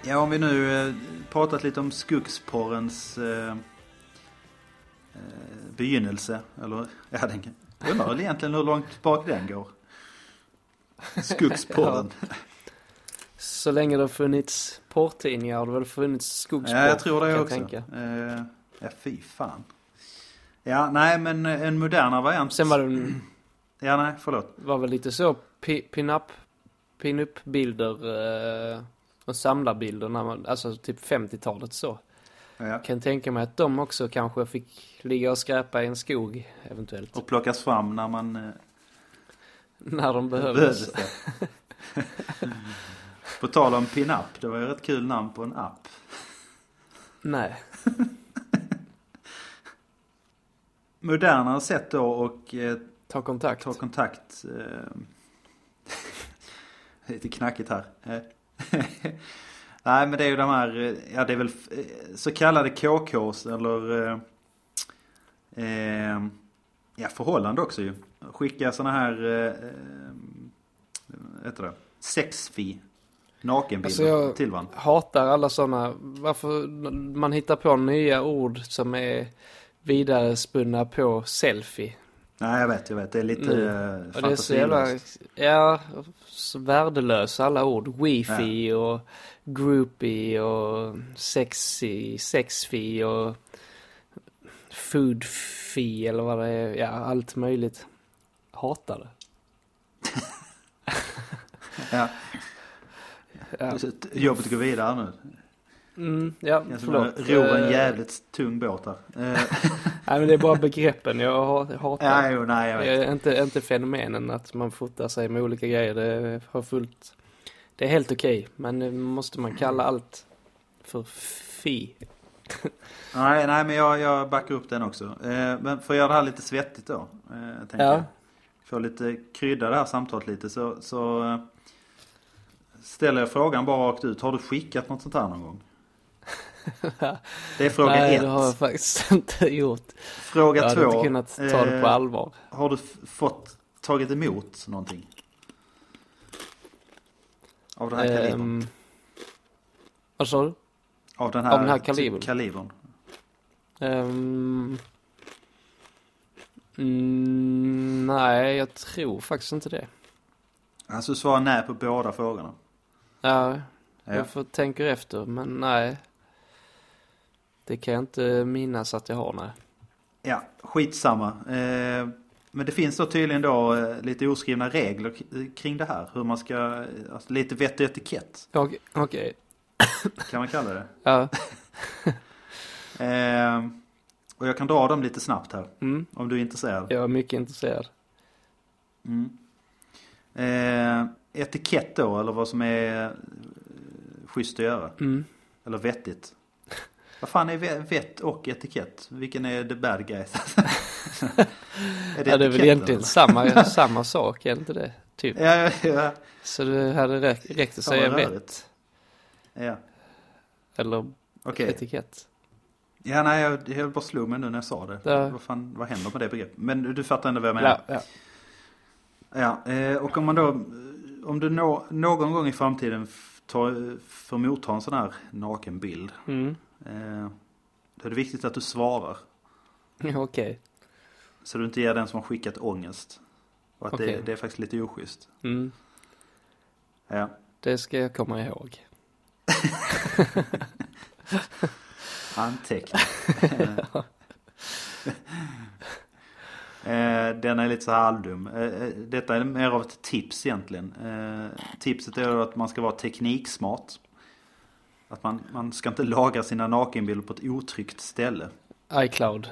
Ja, om vi nu eh, pratat lite om skuggsporrens eh, eh, begynnelse. Eller, ja, den jag undrar väl egentligen hur långt bak den går. Skuggsporren. Så länge det har funnits porrtidningar har det väl funnits skogsporr. Ja, jag tror det kan också. tänka. Eh, ja, fy fan. Ja, nej, men eh, en modernare variant. Sen var det Ja, nej, förlåt. var väl lite så pi- pin-up, pin-up-bilder eh, och samlarbilder när man, alltså typ 50-talet så. Ja. Kan tänka mig att de också kanske fick ligga och skräpa i en skog eventuellt. Och plockas fram när man eh, När de behövdes. På tal om pin-up, det var ju ett kul namn på en app. Nej. Modernare sätt då och eh, Ta kontakt. ta kontakt. Eh, lite knackigt här. Eh, Nej men det är ju de här, eh, ja det är väl eh, så kallade KKs eller eh, eh, ja förhållande också ju. Skicka såna här, eh, eh, vad heter det, sexfi, nakenbilder Alltså, jag- till varandra. Hatar alla sådana, varför man hittar på nya ord som är vidare spunna på selfie. Nej jag vet, jag vet. Det är lite mm. Och det är så jävla, ja, så värdelösa alla ord. Wifi och groupie och sexy, sexfi och foodfi eller vad det är. Ja, allt möjligt. Hatar det. Ja. Ja, Jobbet går vidare nu. mm, ja att förlåt. ro en Eh, jävligt tung båt här. Nej men det är bara begreppen jag ha- hatar. Ja, jo, nej jag vet. Inte, inte fenomenen att man fotar sig med olika grejer. Det har fullt. Det är helt okej. men nu måste man kalla allt för fi. Nej, nej men jag, jag backar upp den också. Eh, men för att göra det här lite svettigt då. Eh, tänker Ja. jag. Få lite krydda det här samtalet lite så, så eh, ställer jag frågan bara rakt ut. Har du skickat något sånt här någon gång? Det är fråga Nej, ett. det har jag faktiskt inte gjort. Fråga jag hade två. inte kunnat ta det på eh, allvar. Har du fått, tagit emot någonting? Av den här kalibern? Um, vad sa du? Av den här, av den här typ kalibern? kalibern. Ehm, mm, nej, jag tror faktiskt inte det. Alltså svara nej på båda frågorna. Ja, Ja. jag får tänka efter, men nej. Det kan jag inte minnas att jag har, nej. Ja, skitsamma. Eh, men det finns då tydligen då eh, lite oskrivna regler kring det här. Hur man ska, eh, alltså lite vett och etikett Okej, okej. kan man kalla det. Ja, Eh, och jag kan dra dem lite snabbt här. mm, Om du är intresserad. jag är mycket intresserad. Mm. Eh, etikett då, eller vad som är eh, schysst att göra. Mm. Eller vettigt. Vad fan är ve- vett och etikett? Vilken är the bad guys? är ja, det är väl egentligen eller? samma, samma sak, är det inte det? Typ. Ja, ja, ja. Så det hade räckt, räckt att säga vett. Ja, Eller okej. etikett. Ja, nej, jag, jag bara slog mig nu när jag sa det. Ja. Vad fan, vad händer med det begreppet? Men du, du fattar ändå vad jag menar. Ja, ja. Ja, eh, och om man då, om du nå, någon gång i framtiden tar, får motta en sån här nakenbild. Mm. Eh, då är det viktigt att du svarar. Okej. Så du inte ger den som har skickat ångest. Och att Okej. det, det är faktiskt lite oschysst. Mm. Ja. Det ska jag komma ihåg. Anteckna. Eh, Den är lite så halvdum. Eh, Detta är mer av ett tips egentligen. Tipset är att man ska vara tekniksmart. Att man, man ska inte lagra sina nakenbilder på ett otryggt ställe. iCloud.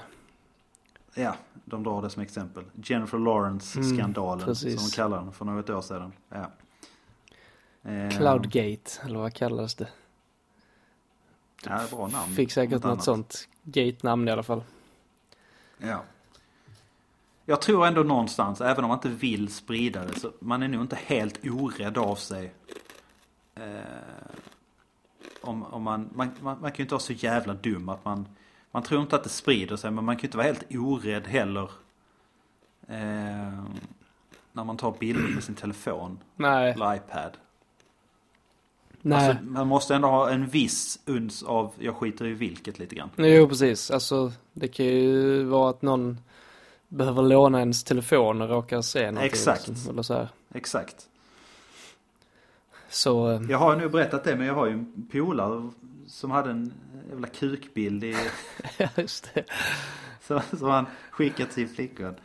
Ja, de drar det som exempel. Jennifer Lawrence-skandalen Mm, som de kallar den för något år sedan. Ja. Eh, Cloudgate, eller vad kallades det? Ja, bra namn. Fick säkert Något något sånt gate-namn i alla fall. Ja. Jag tror ändå någonstans, även om man inte vill sprida det, så man är nog inte helt orädd av sig. Eh, om, om man, man, man, man kan ju inte vara så jävla dum att man, man tror inte att det sprider sig, men man kan ju inte vara helt orädd heller. Eh, när man tar bilder med sin telefon Nej, eller iPad. Nej. Alltså, man måste ändå ha en viss uns av jag skiter i vilket lite grann. Jo, precis. Alltså, det kan ju vara att någon behöver låna ens telefon och råkar se någonting. Exakt. Liksom, eller så här. Exakt. Så, eh, Jag har ju nu berättat det men jag har ju en polare som hade en jävla kukbild i, ja, just det. som, som han skickade till flickvän.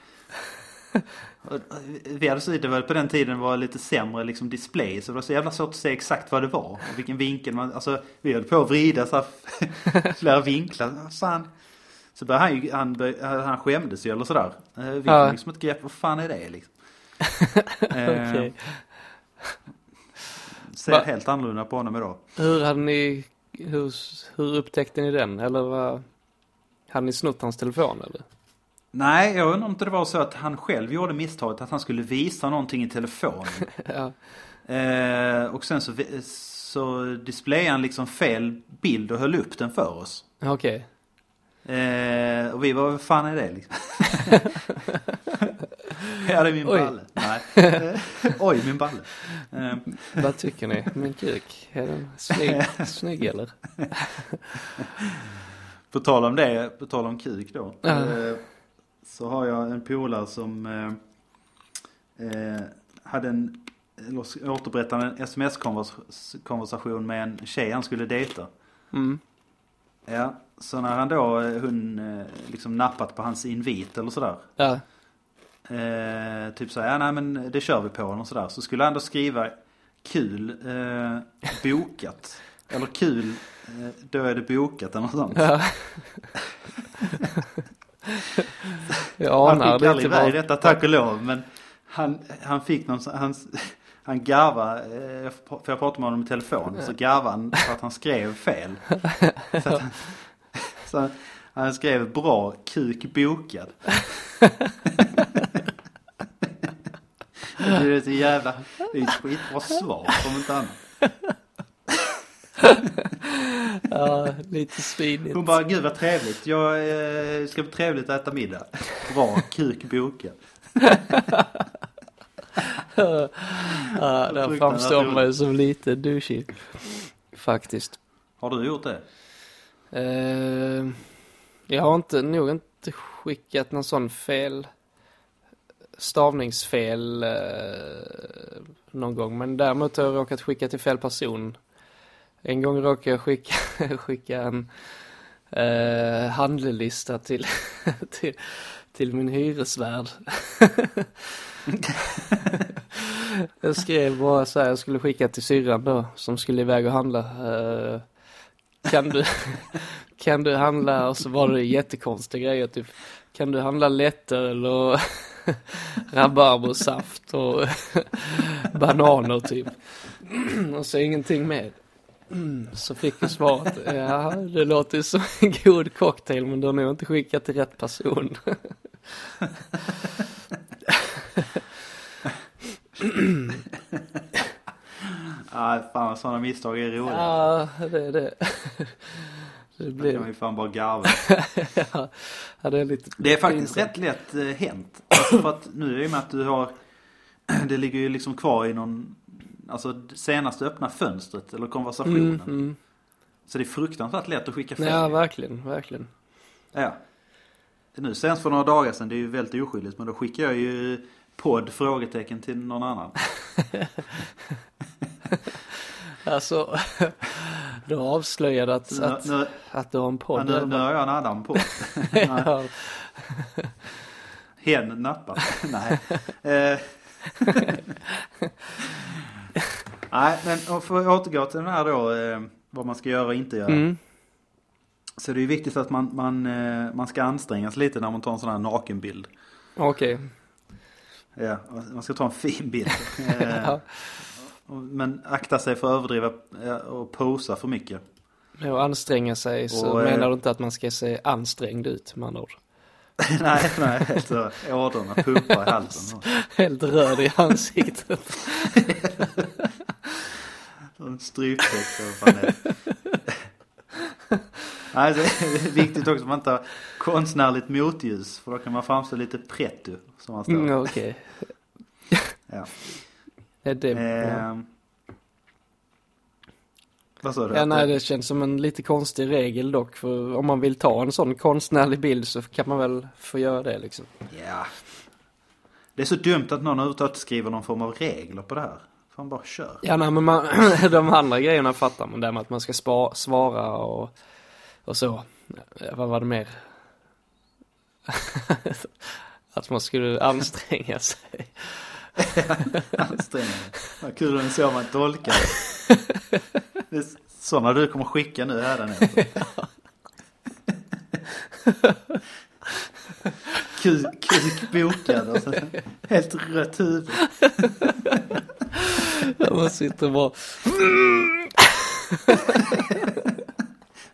Vi hade så, det var på den tiden var lite sämre liksom display så det var så jävla svårt att se exakt vad det var. Och vilken vinkel man, alltså vi höll på att vrida så här, flera vinklar. Så han, så började han ju, han, han skämdes ju eller sådär. Eh, Vi Ja. ja. liksom ett grepp, vad fan är det liksom? Eh, Okej. Ser Va? helt annorlunda på honom idag. Hur hade ni, hur, hur upptäckte ni den? Eller vad, hade ni snott hans telefon eller? Nej, jag undrar om det var så att han själv gjorde misstaget att han skulle visa någonting i telefonen. ja. eh, och sen så, så displayade han liksom fel bild och höll upp den för oss. Okej. Eh, och vi var, vad fan är det liksom? ja, det är min Oj. balle. Nej. Oj, min balle. Eh, Vad tycker ni? Min kuk, är den snygg, snygg eller? På tal om det, på tal om kuk då. Eh, så har jag en polare som eh, eh, hade en, återberättade en sms-konversation med en tjej han skulle dejta. Mm. Ja, så när han då, hon liksom nappat på hans invit eller sådär. Ja. Eh, typ så här, ja nej men det kör vi på eller sådär. Så skulle han då skriva kul, eh, bokat. Eller kul, eh, då är det bokat eller något sånt. ja. Jag Han anar fick aldrig iväg detta tack och lov. Men han, han fick någon han, han garvade, eh, för jag pratade med honom i telefon. Så garvade han för att han skrev fel. Så, att han, så han skrev bra kuk bokad. Det är så jävla, det är ett skitbra svar om inte annat. Ja, lite svinigt. Hon bara, gud vad trevligt. Jag eh, ska bli trevligt att äta middag. Bra kuk bokad. Ja, där framstår man ju som lite douchey. Faktiskt. Har du gjort det? Eh, jag har inte, nog inte skickat någon sån fel stavningsfel eh, någon gång. Men däremot har jag råkat skicka till fel person. En gång råkade jag skicka, skicka en eh, handlelista till, till, till min hyresvärd. jag skrev bara så här, jag skulle skicka till syrran då, som skulle iväg och handla. Eh, kan du, kan du handla, och så var det jättekonstiga grejer typ. Kan du handla lättare eller rabarbersaft och bananer typ. Och så ingenting med. Så fick jag svaret, ja det låter ju som en god cocktail men du har nog inte skickat till rätt person. Nej, fan sådana misstag är roliga. Ja, det är det. Det kan blir, man ju fan bara garva. ja, det är lite Det är faktiskt pinsamt. rätt lätt eh, hänt. Alltså för att nu är det ju med att du har, det ligger ju liksom kvar i någon, alltså senast du öppnar fönstret eller konversationen. Mm, mm. Så det är fruktansvärt lätt att skicka fel. Ja, verkligen, verkligen. Ja. Nu senast för några dagar sedan, det är ju väldigt oskyldigt, men då skickar jag ju podd frågetecken till någon annan. Alltså, du har avslöjat att, Nu, att, nu, att du har en ja, podd. nu, nu har jag en annan podd. ja, Hen nappar. Nej. Eh. Nej, men för att återgå till den här då, eh, vad man ska göra och inte göra. mm, Så det är viktigt att man, man, eh, man ska anstränga sig lite när man tar en sån här nakenbild. okej. Ja, man ska ta en fin bild. Ja. Men akta sig för att överdriva eh, och posa för mycket. Att anstränga sig så Och, eh, menar du inte att man ska se ansträngd ut med andra ord. nej, nej, så ådrorna pumpar i halsen. Helt röd i ansiktet. En stryptext eller vad det. Nej, det är viktigt också att man inte har konstnärligt motljus. För då kan man framstå lite pretto, som man står. Mm, okej. Ja. Är det, ja. Ehm, Vad sa du? Ja, nej, det- känns som en lite konstig regel dock. För om man vill ta en sån konstnärlig bild så kan man väl få göra det liksom. Ja. Det är så dumt att någon överhuvudtaget skriver någon form av regler på det här. Fan bara kör. Ja, nej, men man, de andra grejerna fattar man. Det med att man ska spa, svara och, och så. Vad var det mer? att man skulle anstränga sig. Ansträngande. Vad kul om så man tolkar det. Det är sådana du kommer skicka nu hädanefter. Kuk, kuk bokad och så helt rött huvud. Man sitter bara...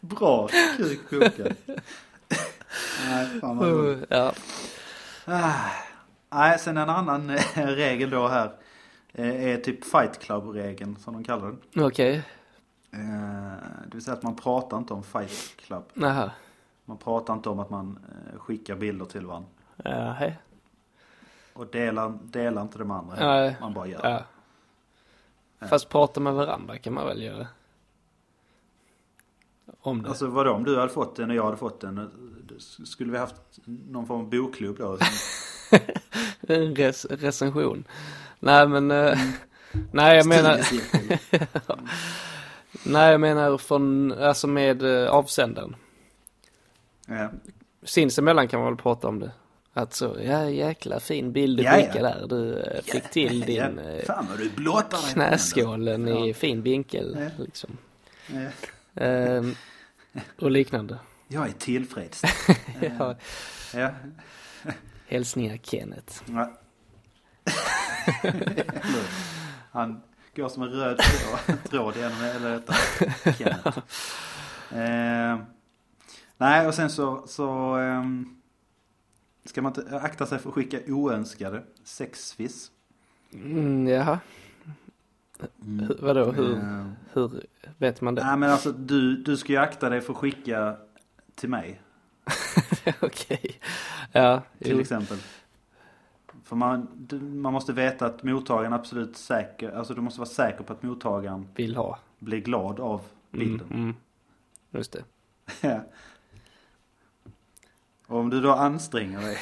Bra kuk bokad. Nej, fan vad roligt. Ja, Ah. Nej, sen en annan eh, regel då här. eh, Är typ fight club-regeln som de kallar den. okej. Eh, Det vill säga att man pratar inte om fight club. Nähä. Man pratar inte om att man skickar bilder till varandra. Ja, hej. Och delar, delar inte med andra. Nej. Man bara gör. Ja. Fast prata med varandra kan man väl göra. Om det. Alltså vadå, om du hade fått den och jag hade fått den. Skulle vi haft någon form av bokklubb då? En res recension. Nej men, eh, nej jag menar, nej jag menar från, alltså med eh, avsändaren. ja. Sinsemellan kan man väl prata om det. Att så, ja jäkla fin bild du skickade där. Du eh, fick till din Fan vad du dig. knäskålen i Ja. fin vinkel. Ja. Liksom. Ja. Ehm, och liknande. Jag är tillfreds. Ja, Ja. Hälsningar Kenneth. Ja. Han går som en röd tråd, genom hela detta. Kenneth. Eh, nej, och sen så, så ehm, ska man inte akta sig för att skicka oönskade sexfiss. Mm, jaha. Hur- Vadå, hur, Eh, hur vet man det? nej men alltså du, du ska ju akta dig för att skicka till mig. Okej. Ja, Till jo. exempel. För man, du, man måste veta att mottagaren absolut säker, alltså du måste vara säker på att mottagaren vill ha. blir glad av Mm, bilden. mm. Just det. Ja. Och om du då anstränger dig,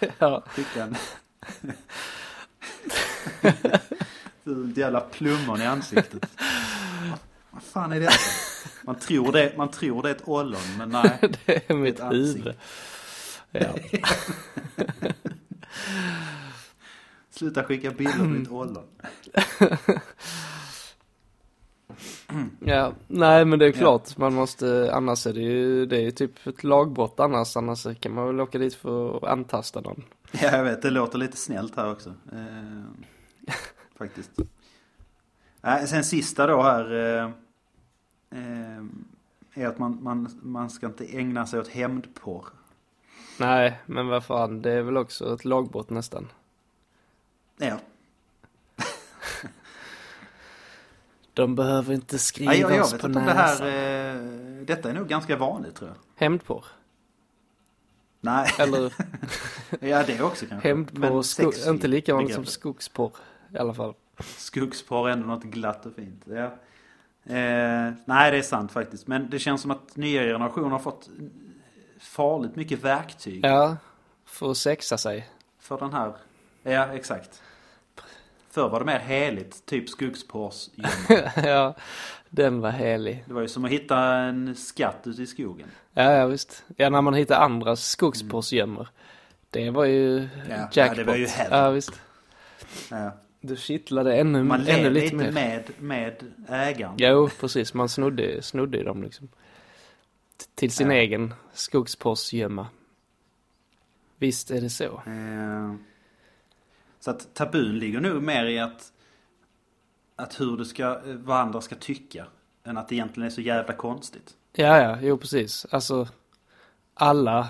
Ja, skicka en... Ett jävla plummon i ansiktet. Vad fan är det? Man tror det, man tror det är ett ollon, men nej. det är mitt huvud. Ja. Sluta skicka bilder på ditt ollon. ja, nej men det är klart man måste, annars är det ju, det är ju typ ett lagbrott annars, annars kan man väl åka dit för att antasta någon. Ja, jag vet. Det låter lite snällt här också. Eh, faktiskt. Eh, sen sista då här. Eh, är att man, man, man ska inte ägna sig åt hämndporr. Nej, men vad fan, det är väl också ett lagbrott nästan. Ja. De behöver inte Nej, skrivas jag, jag vet på om det här. näsan. Eh, detta är nog ganska vanligt tror jag. Hämndporr. Nej, Eller ja det också kanske. hämndporr, sko- inte lika vanligt som skogsporr i alla fall. Skogsporr är ändå något glatt och fint. Ja. Eh, nej, det är sant faktiskt. Men det känns som att nya generationer har fått farligt mycket verktyg Ja, för att sexa sig. för den här. Ja, exakt. Förr var det mer heligt, typ skuggsporrsgömma. ja, den var helig. Det var ju som att hitta en skatt ute i skogen. Ja, ja visst. Ja, när man hittar andra skogsporrsgömmor. Det var ju Ja, jackpot. ja, det var ju heaven. Ja, visst. Ja. Du kittlade ännu, Man ännu lite lite mer. med, med ägaren. Jo, precis. Man snodde, snodde i dem liksom. T- Till sin Ja. egen skogsporrsgömma. Visst är det så. Eh, så att tabun ligger nog mer i att, att hur du ska, eh, vad andra ska tycka. Än att det egentligen är så jävla konstigt. Ja, ja, jo precis. Alltså, alla,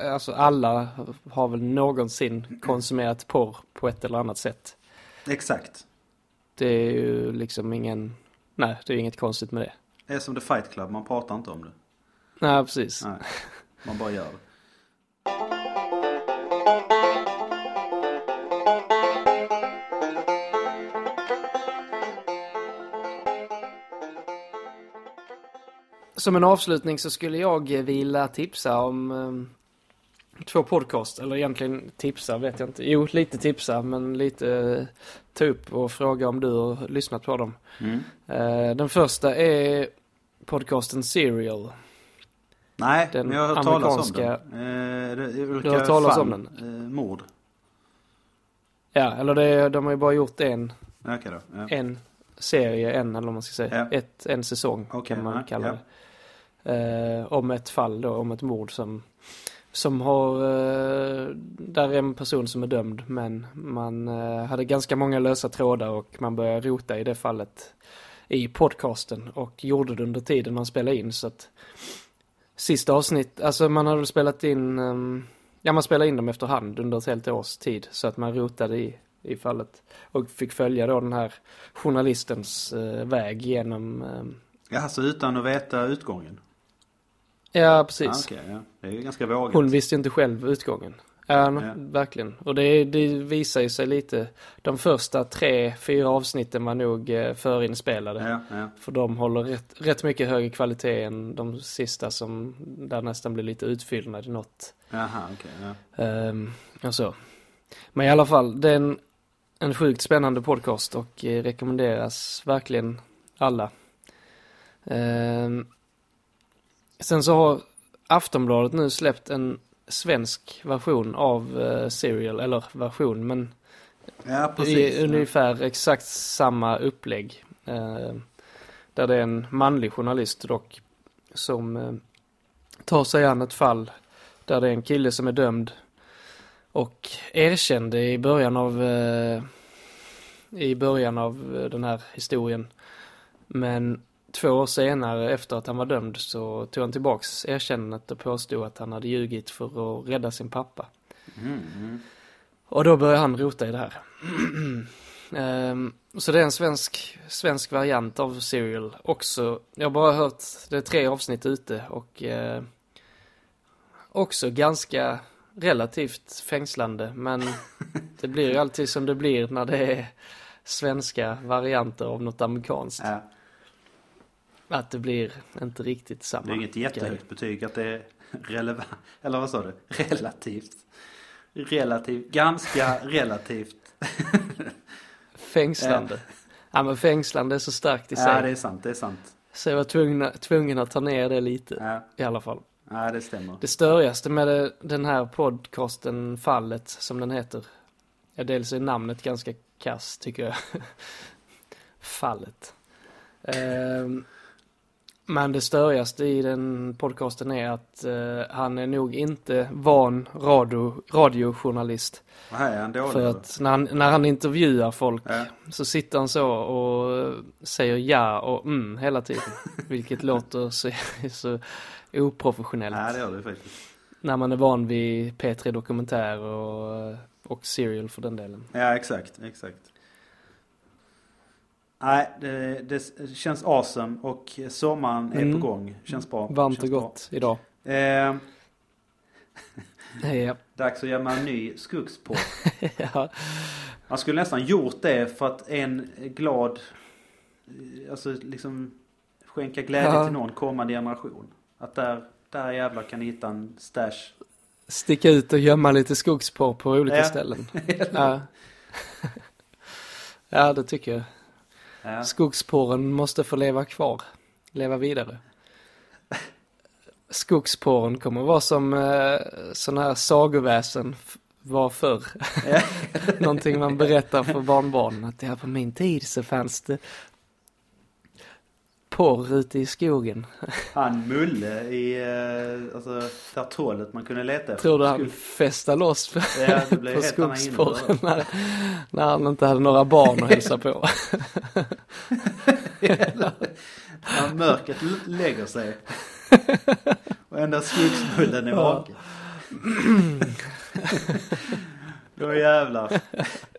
alltså alla har väl någonsin konsumerat porr på ett eller annat sätt. Exakt. Det är ju liksom ingen... Nej, det är inget konstigt med det. Det är som The Fight Club, man pratar inte om det. Nej, precis. Nej, man bara gör det. Som en avslutning så skulle jag vilja tipsa om ehm, två podcast. Eller egentligen tipsa vet jag inte. Jo, lite tipsa men lite eh, ta upp och fråga om du har lyssnat på dem. Mm. Eh, den första är podcasten Serial. Nej, Den men jag har hört talas om den. Eh, Du har hört talas om den? Eh, mord. Ja, eller det, de har ju bara gjort en, Okej då. Ja. en serie, en eller vad man ska säga. Ja. Ett, en säsong Okej, kan man ja, kalla det. Eh, om ett fall då, om ett mord som, som har, eh, där är en person som är dömd men man eh, hade ganska många lösa trådar och man började rota i det fallet i podcasten och gjorde det under tiden man spelade in så att sista avsnitt, alltså man hade spelat in, ehm, ja man spelade in dem efterhand under ett helt års tid så att man rotade i, i fallet och fick följa då den här journalistens eh, väg genom, ehm, Ja, så utan att veta utgången? Ja Ah, precis. Okej, ja. Det är ju ganska vågat. Hon visste ju inte själv utgången. Ja, Ja. verkligen. Och det, det visar ju sig lite. De första tre, fyra avsnitten var nog eh, förinspelade. Ja. För de håller rätt, rätt mycket högre kvalitet än de sista som där nästan blir lite utfyllnad i något. Jaha, okej. ja. Um, och så. Men i alla fall, det är en, en sjukt spännande podcast och eh, rekommenderas verkligen alla. Ehm, sen så har Aftonbladet nu släppt en svensk version av uh, Serial, eller version, men Ja, i precis. ungefär exakt samma upplägg. Eh, där det är en manlig journalist dock som eh, tar sig an ett fall där det är en kille som är dömd och erkände i början av eh, i början av eh, den här historien. Men två år senare efter att han var dömd så tog han tillbaks erkännandet och påstod att han hade ljugit för att rädda sin pappa. Mm. Och då börjar han rota i det här. Ehm, så det är en svensk, svensk variant av Serial också. Jag har bara hört, det är tre avsnitt ute och eh, också ganska relativt fängslande. Men det blir ju alltid som det blir när det är svenska varianter av något amerikanskt. Ja, Att det blir inte riktigt samma det är inget grej. jättehögt betyg att det är relevant. Eller vad sa du? Relativt. Relativt. Ganska relativt. Fängslande. Ja men fängslande är så starkt i sig. Ja, det är sant. Det är sant. Så jag var tvungen, tvungen att ta ner det lite. Ja, I alla fall. ja det stämmer. Det störigaste med det, den här podcasten, Fallet, som den heter. Ja, dels är namnet ganska kass tycker jag. Fallet. Ehm, men det störigaste i den podcasten är att eh, han är nog inte van radio, radiojournalist. Är han dålig För att när han, när han intervjuar folk Ja. så sitter han så och säger ja och mm hela tiden. Vilket låter så, så oprofessionellt. Ja, det gör det faktiskt. När man är van vid P3 Dokumentär och, och Serial för den delen. Ja, exakt, exakt. Nej, det, det känns awesome och sommaren är Mm. på gång. Känns bra. Varmt och känns bra. gott idag. Eh, Ja. dags att göra en ny skuggsport. ja. Man skulle nästan gjort det för att en glad, alltså liksom skänka glädje Ja. till någon kommande generation. Att där, där jävlar kan ni hitta en stash. Sticka ut och gömma lite skogsporr på olika Ja. ställen. Ja. ja, det tycker jag. Ja. Skogsporren måste få leva kvar. Leva vidare. Skogsporren kommer vara som eh, sådana här sagoväsen var förr. Ja. Någonting man berättar för barnbarnen. Att ja, på min tid så fanns det porr ute i skogen. Han Mulle i, eh, alltså där tålet man kunde leta efter. Tror du han festade loss på, Ja, på skogsporren när, när han inte hade några barn att hälsa på. När mörkret lägger sig. Och endast skogsmullen är vaken. Då jävlar.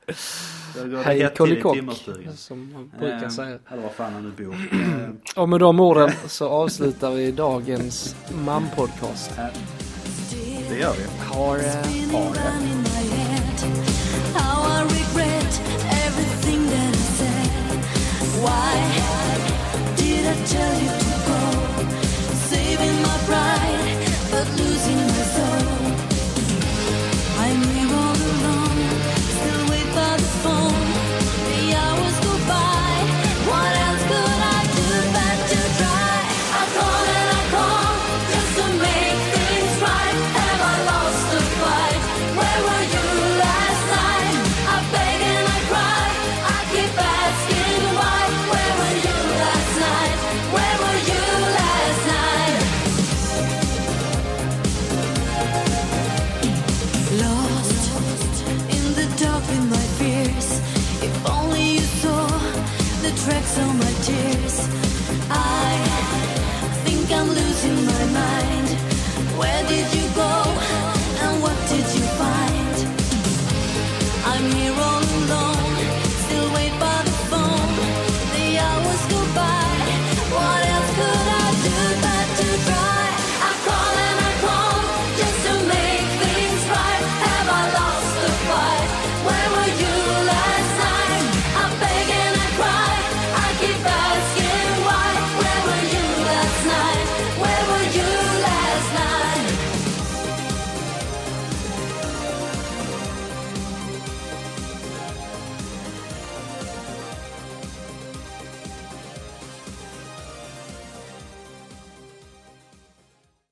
Det Hej timmerstugan. som man brukar Eh, säga. Eller var fan han nu bor. Eh, Och med de orden så avslutar vi dagens MAM-podcast. Det gör vi. Ha det. Spinning round